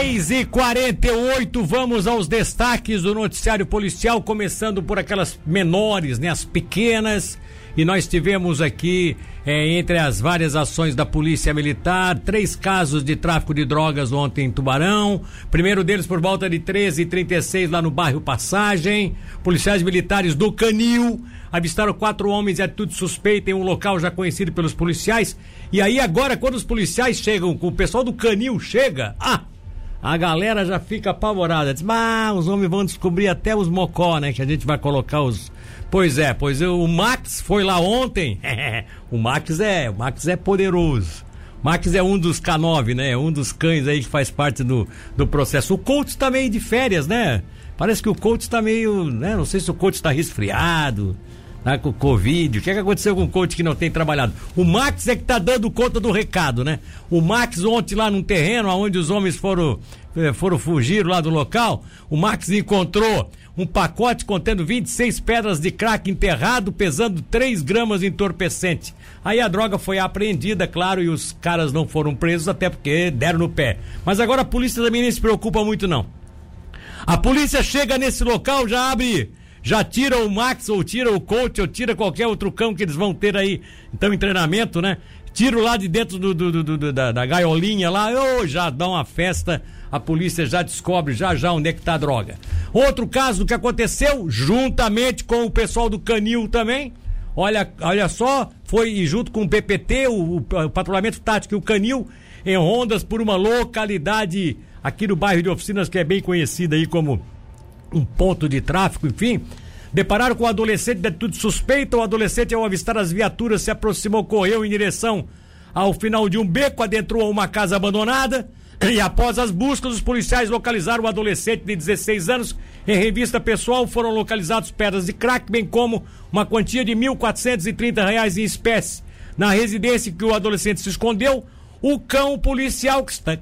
6 e 48 vamos aos destaques do noticiário policial, começando por aquelas menores, né? As pequenas. E nós tivemos aqui, é, entre as várias ações da Polícia Militar, três casos de tráfico de drogas ontem em Tubarão. Primeiro deles por volta de 13 e 36 lá no bairro Passagem. Policiais militares do Canil avistaram quatro homens de atitude suspeita em um local já conhecido pelos policiais. E aí agora, quando os policiais chegam, o pessoal do Canil chega, ah, a galera já fica apavorada. Diz, ah, os homens vão descobrir até os mocó, né? Que a gente vai colocar os. Pois é, pois eu, o Max foi lá ontem. o Max é, o Max é poderoso. Max é um dos K9, né? Um dos cães aí que faz parte do, do processo. O Coach tá meio de férias, né? Parece que o Coach tá meio, né? Não sei se o Coach tá resfriado tá com Covid. O que, é que aconteceu com o coach que não tem trabalhado? O Max é que tá dando conta do recado, né? O Max ontem lá num terreno onde os homens foram, eh, foram fugir lá do local, o Max encontrou um pacote contendo 26 pedras de crack enterrado, pesando 3 gramas de entorpecente. Aí a droga foi apreendida, claro, e os caras não foram presos, até porque deram no pé. Mas agora a polícia também nem se preocupa muito, não. A polícia chega nesse local, já abre já tira o Max, ou tira o coach, ou tira qualquer outro cão que eles vão ter aí, então, em treinamento, né? Tiro lá de dentro do, do, do, da, da, gaiolinha lá, oh, já dá uma festa, a polícia já descobre já já onde é que tá a droga. Outro caso que aconteceu, juntamente com o pessoal do Canil também, olha, olha só, foi junto com o PPT, o, o patrulhamento tático e o Canil, em rondas por uma localidade aqui no bairro de Oficinas, que é bem conhecida aí como um ponto de tráfico, enfim. Depararam com o adolescente de atitude suspeita. O adolescente, ao avistar as viaturas, se aproximou, correu em direção ao final de um beco, adentrou a uma casa abandonada. E após as buscas, os policiais localizaram o adolescente de 16 anos. Em revista pessoal, foram localizados pedras de crack, bem como uma quantia de R$ 1.430 em espécie. Na residência que o adolescente se escondeu, o cão policial que, está,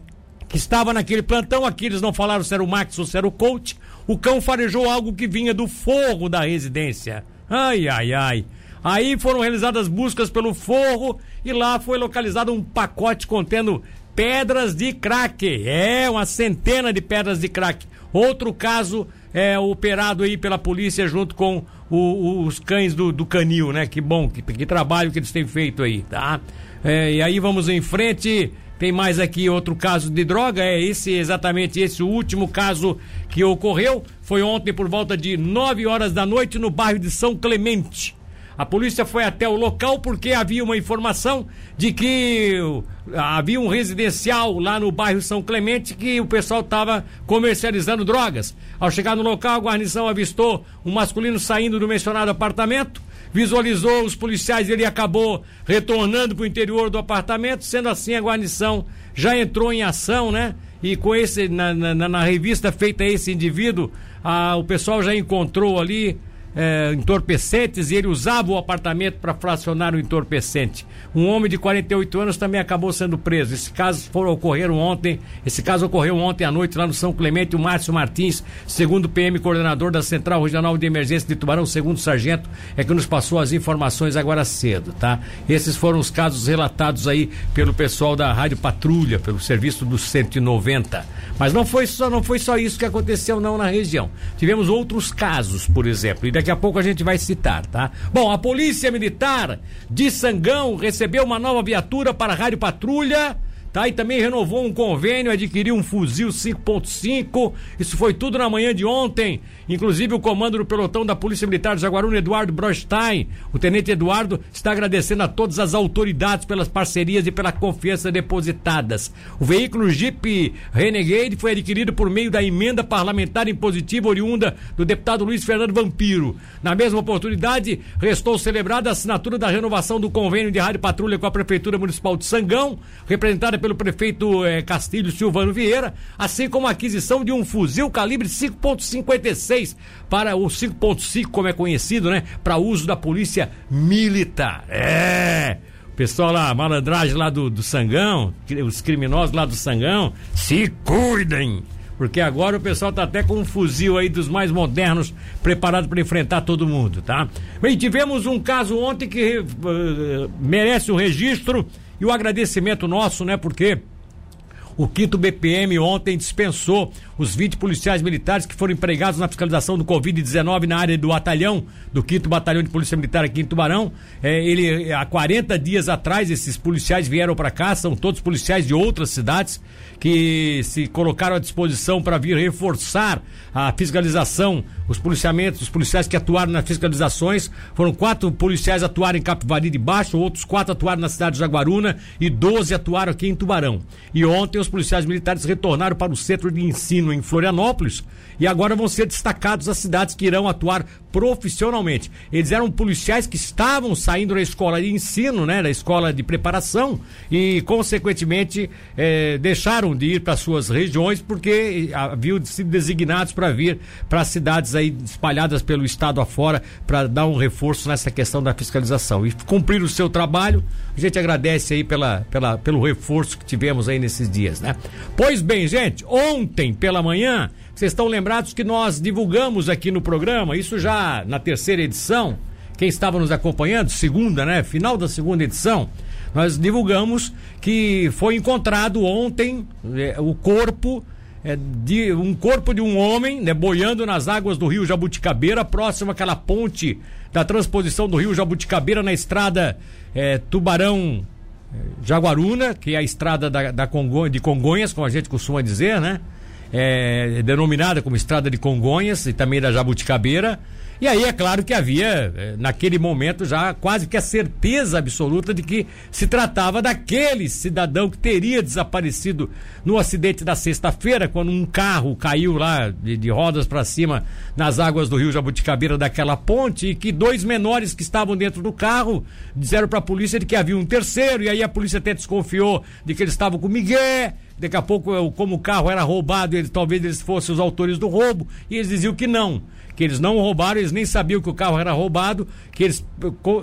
que estava naquele plantão, aqui eles não falaram se era o Max ou se era o coach, o cão farejou algo que vinha do forro da residência. Ai, ai, ai. Aí foram realizadas buscas pelo forro e lá foi localizado um pacote contendo pedras de crack. É, uma centena de pedras de crack. Outro caso é operado aí pela polícia junto com o, os cães do, do canil, né? Que bom, que, que trabalho que eles têm feito aí, tá? É, e aí vamos em frente. Tem mais aqui outro caso de droga, é esse exatamente esse último caso que ocorreu. Foi ontem por volta de 9 horas da noite no bairro de São Clemente. A polícia foi até o local porque havia uma informação de que havia um residencial lá no bairro São Clemente que o pessoal estava comercializando drogas. Ao chegar no local, a guarnição avistou um masculino saindo do mencionado apartamento visualizou os policiais, ele acabou retornando para o interior do apartamento, sendo assim a guarnição já entrou em ação, né? E com esse, na, na, na revista feita a esse indivíduo, a, o pessoal já encontrou ali é, entorpecentes e ele usava o apartamento para fracionar o entorpecente. Um homem de 48 anos também acabou sendo preso. Esse caso foi, ocorreram ontem, esse caso ocorreu ontem à noite lá no São Clemente. O Márcio Martins, segundo PM coordenador da Central Regional de Emergência de Tubarão, segundo sargento, é que nos passou as informações agora cedo, tá? Esses foram os casos relatados aí pelo pessoal da Rádio Patrulha, pelo serviço do 190. Mas não foi só, não foi só isso que aconteceu não na região. Tivemos outros casos, por exemplo, e daqui a pouco a gente vai citar, tá? Bom, a Polícia Militar de Sangão recebeu uma nova viatura para a Rádio Patrulha tá? E também renovou um convênio, adquiriu um fuzil 5.5. Isso foi tudo na manhã de ontem. Inclusive o comando do pelotão da Polícia Militar de Jaguaruna, Eduardo Brostein. O tenente Eduardo está agradecendo a todas as autoridades pelas parcerias e pela confiança depositadas. O veículo Jeep Renegade foi adquirido por meio da emenda parlamentar impositiva oriunda do deputado Luiz Fernando Vampiro. Na mesma oportunidade, restou celebrada a assinatura da renovação do convênio de rádio patrulha com a Prefeitura Municipal de Sangão, representada pelo prefeito eh, Castilho Silvano Vieira, assim como a aquisição de um fuzil calibre 5.56 para o 5.5, como é conhecido, né, para uso da polícia militar. É! Pessoal lá, malandragem lá do, do Sangão, os criminosos lá do Sangão, se cuidem! Porque agora o pessoal tá até com um fuzil aí dos mais modernos, preparado para enfrentar todo mundo, tá? Bem, tivemos um caso ontem que uh, merece um registro e o agradecimento nosso, né? Porque O quinto BPM ontem dispensou os 20 policiais militares que foram empregados na fiscalização do Covid-19 na área do batalhão, do quinto batalhão de polícia militar aqui em Tubarão. É, ele, há 40 dias atrás, esses policiais vieram para cá, são todos policiais de outras cidades que se colocaram à disposição para vir reforçar a fiscalização, os policiamentos, os policiais que atuaram nas fiscalizações. Foram quatro policiais atuaram em Capivari de Baixo, outros quatro atuaram na cidade de Jaguaruna e 12 atuaram aqui em Tubarão. E ontem os policiais militares retornaram para o centro de ensino em Florianópolis e agora vão ser destacados as cidades que irão atuar profissionalmente. Eles eram policiais que estavam saindo da escola de ensino, né, da escola de preparação e, consequentemente, eh, deixaram de ir para suas regiões porque haviam sido designados para vir para cidades aí espalhadas pelo estado afora para dar um reforço nessa questão da fiscalização e cumprir o seu trabalho. A gente agradece aí pela, pela, pelo reforço que tivemos aí nesses dias, né? Pois bem, gente, ontem pela manhã vocês estão lembrados que nós divulgamos aqui no programa, isso já na terceira edição. Quem estava nos acompanhando, segunda, né? Final da segunda edição, nós divulgamos que foi encontrado ontem é, o corpo é, de um corpo de um homem, né, boiando nas águas do Rio Jabuticabeira, próximo àquela ponte da transposição do Rio Jabuticabeira na estrada é, Tubarão Jaguaruna, que é a estrada da, da Congo, de Congonhas, como a gente costuma dizer, né? É, denominada como Estrada de Congonhas e também da Jabuticabeira. E aí é claro que havia, é, naquele momento, já quase que a certeza absoluta de que se tratava daquele cidadão que teria desaparecido no acidente da sexta-feira, quando um carro caiu lá de, de rodas para cima nas águas do rio Jabuticabeira daquela ponte e que dois menores que estavam dentro do carro disseram para a polícia de que havia um terceiro, e aí a polícia até desconfiou de que eles estavam com Miguel Daqui a pouco, como o carro era roubado, eles, talvez eles fossem os autores do roubo, e eles diziam que não que eles não roubaram, eles nem sabiam que o carro era roubado, que eles,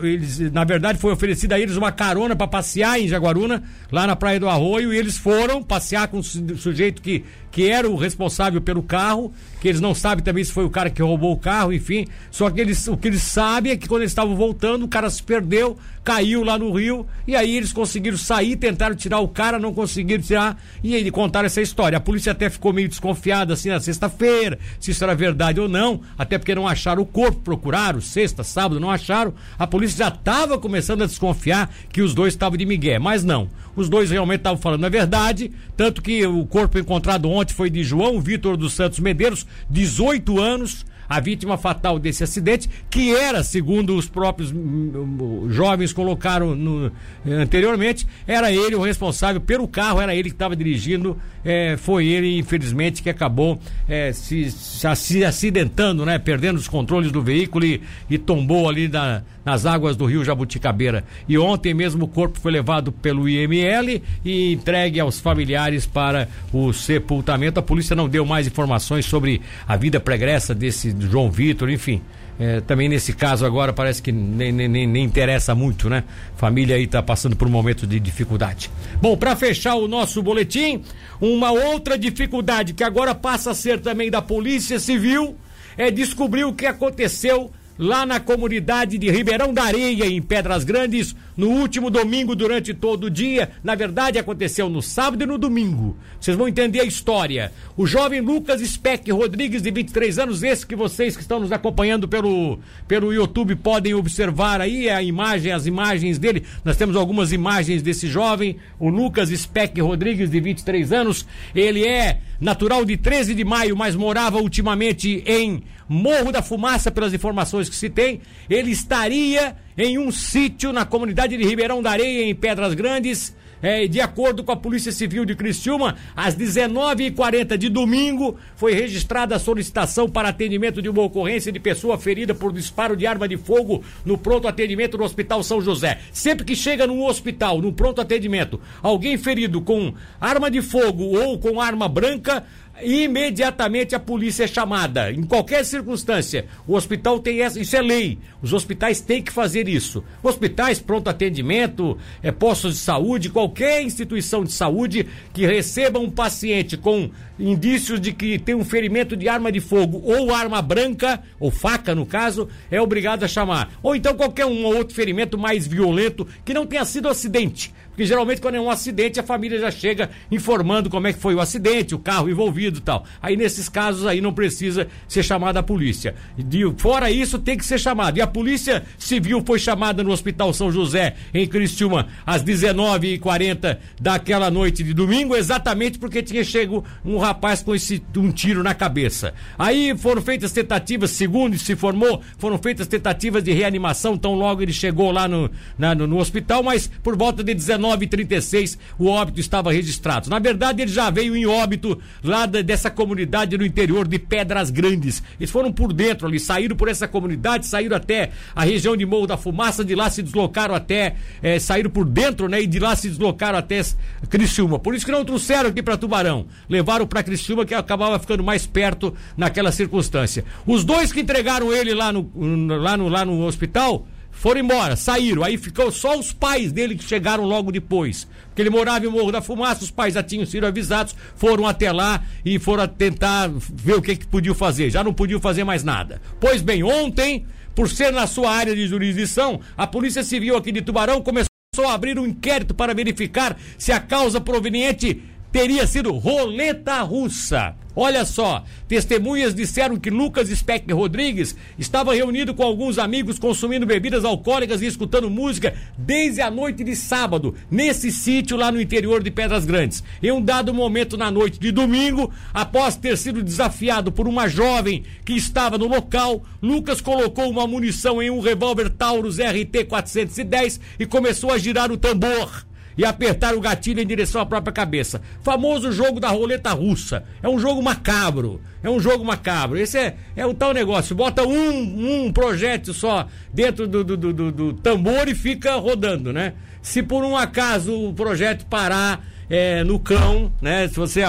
eles na verdade, foi oferecida a eles uma carona para passear em Jaguaruna, lá na Praia do Arroio, e eles foram passear com o sujeito que, que era o responsável pelo carro, que eles não sabem também se foi o cara que roubou o carro, enfim. Só que eles, o que eles sabem é que quando eles estavam voltando, o cara se perdeu, caiu lá no rio, e aí eles conseguiram sair, tentaram tirar o cara, não conseguiram tirar, e aí contaram essa história. A polícia até ficou meio desconfiada assim na sexta-feira, se isso era verdade ou não, até porque não acharam o corpo, procuraram, sexta, sábado, não acharam. A polícia já estava começando a desconfiar que os dois estavam de migué, mas não. Os dois realmente estavam falando a verdade, tanto que o corpo encontrado ontem foi de João Vitor dos Santos Medeiros, 18 anos, a vítima fatal desse acidente, que era, segundo os próprios hum, hum, jovens colocaram no, anteriormente, era ele o responsável pelo carro, era ele que estava dirigindo, é, foi ele, infelizmente, que acabou é, se, se, acidentando, né? Perdendo os controles do veículo e, e tombou ali na, nas águas do rio Jabuticabeira. E ontem mesmo o corpo foi levado pelo IML e entregue aos familiares para o sepultamento. A polícia não deu mais informações sobre a vida pregressa desse João Vitor, enfim. É, também nesse caso agora parece que nem, nem, nem interessa muito, né? Família aí está passando por um momento de dificuldade. Bom, para fechar o nosso boletim, uma outra dificuldade que agora passa a ser também da Polícia Civil é descobrir o que aconteceu lá na comunidade de Ribeirão da Areia, em Pedras Grandes, no último domingo durante todo o dia. Na verdade, aconteceu no sábado e no domingo. Vocês vão entender a história. O jovem Lucas Speck Rodrigues, de 23 anos, esse que vocês que estão nos acompanhando pelo, pelo YouTube podem observar aí a imagem, as imagens dele. Nós temos algumas imagens desse jovem, o Lucas Speck Rodrigues, de 23 anos. Ele é natural de 13 de maio, mas morava ultimamente em Morro da Fumaça, pelas informações que se tem. Ele estaria em um sítio na comunidade de Ribeirão da Areia, em Pedras Grandes. É, de acordo com a Polícia Civil de Criciúma, às 19h40 de domingo, foi registrada a solicitação para atendimento de uma ocorrência de pessoa ferida por disparo de arma de fogo no pronto atendimento do Hospital São José. Sempre que chega num hospital, no pronto atendimento, alguém ferido com arma de fogo ou com arma branca, imediatamente a polícia é chamada, em qualquer circunstância. O hospital tem essa, isso é lei. Os hospitais têm que fazer isso. Hospitais, pronto atendimento, é, postos de saúde, qualquer instituição de saúde que receba um paciente com indícios de que tem um ferimento de arma de fogo ou arma branca, ou faca no caso, é obrigado a chamar. Ou então qualquer um ou outro ferimento mais violento que não tenha sido acidente. Porque geralmente quando é um acidente, a família já chega informando como é que foi o acidente, o carro envolvido tal. Aí nesses casos aí não precisa ser chamada a polícia. De, fora isso, tem que ser chamado. E a polícia civil foi chamada no Hospital São José, em Criciúma, às 19h40 daquela noite de domingo, exatamente porque tinha chego um rapaz com esse, um tiro na cabeça. Aí foram feitas tentativas, segundo se formou, foram feitas tentativas de reanimação, tão logo ele chegou lá no, na, no, no hospital, mas por volta de 19 1936 o óbito estava registrado. Na verdade, ele já veio em óbito lá da, dessa comunidade no interior de Pedras Grandes. Eles foram por dentro ali, saíram por essa comunidade, saíram até a região de Morro da Fumaça, de lá se deslocaram até, é, saíram por dentro, né? E de lá se deslocaram até Criciúma. Por isso que não trouxeram aqui para Tubarão. Levaram para Criciúma, que acabava ficando mais perto naquela circunstância. Os dois que entregaram ele lá no, lá no, lá no hospital foram embora, saíram. Aí ficou só os pais dele que chegaram logo depois. Porque ele morava em Morro da Fumaça, os pais já tinham sido avisados, foram até lá e foram tentar ver o que, que podiam fazer. Já não podiam fazer mais nada. Pois bem, ontem, por ser na sua área de jurisdição, a Polícia Civil aqui de Tubarão começou a abrir um inquérito para verificar se a causa proveniente teria sido roleta russa. Olha só, testemunhas disseram que Lucas Speck Rodrigues estava reunido com alguns amigos consumindo bebidas alcoólicas e escutando música desde a noite de sábado, nesse sítio lá no interior de Pedras Grandes. Em um dado momento na noite de domingo, após ter sido desafiado por uma jovem que estava no local, Lucas colocou uma munição em um revólver Taurus RT 410 e começou a girar o tambor e apertar o gatilho em direção à própria cabeça. Famoso jogo da roleta russa. É um jogo macabro. É um jogo macabro. Esse é, é o tal negócio. Bota um, um projétil só dentro do, do, do, do tambor e fica rodando, né? Se por um acaso o projétil parar é, no cão, né? Se você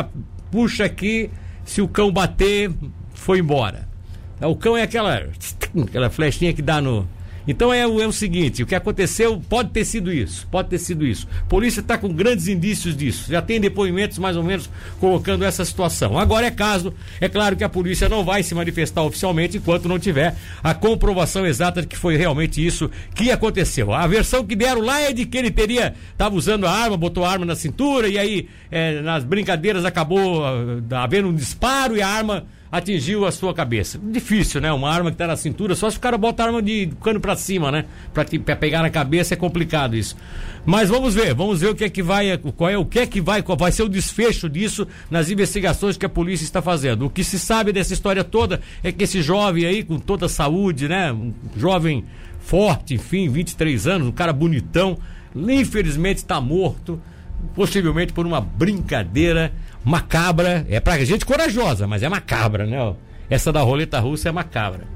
puxa aqui, se o cão bater, foi embora. O cão é aquela, aquela flechinha que dá no, então é, é, o seguinte, o que aconteceu pode ter sido isso, pode ter sido isso. A polícia está com grandes indícios disso, já tem depoimentos mais ou menos colocando essa situação. Agora é caso, é claro que a polícia não vai se manifestar oficialmente enquanto não tiver a comprovação exata de que foi realmente isso que aconteceu. A versão que deram lá é de que ele teria, estava usando a arma, botou a arma na cintura e aí é, nas brincadeiras acabou uh, havendo um disparo e a arma atingiu a sua cabeça. Difícil, né? Uma arma que tá na cintura, só se o cara bota a arma de cano para cima, né? Pra, pegar na cabeça é complicado isso. Mas vamos ver, vamos ver o que é que vai, qual é o que é que vai, qual vai ser o desfecho disso nas investigações que a polícia está fazendo. O que se sabe dessa história toda é que esse jovem aí, com toda a saúde, né? Um jovem forte, enfim, 23 anos, um cara bonitão, infelizmente está morto, possivelmente por uma brincadeira macabra. É pra gente corajosa, mas é macabra, né? Essa da roleta russa é macabra.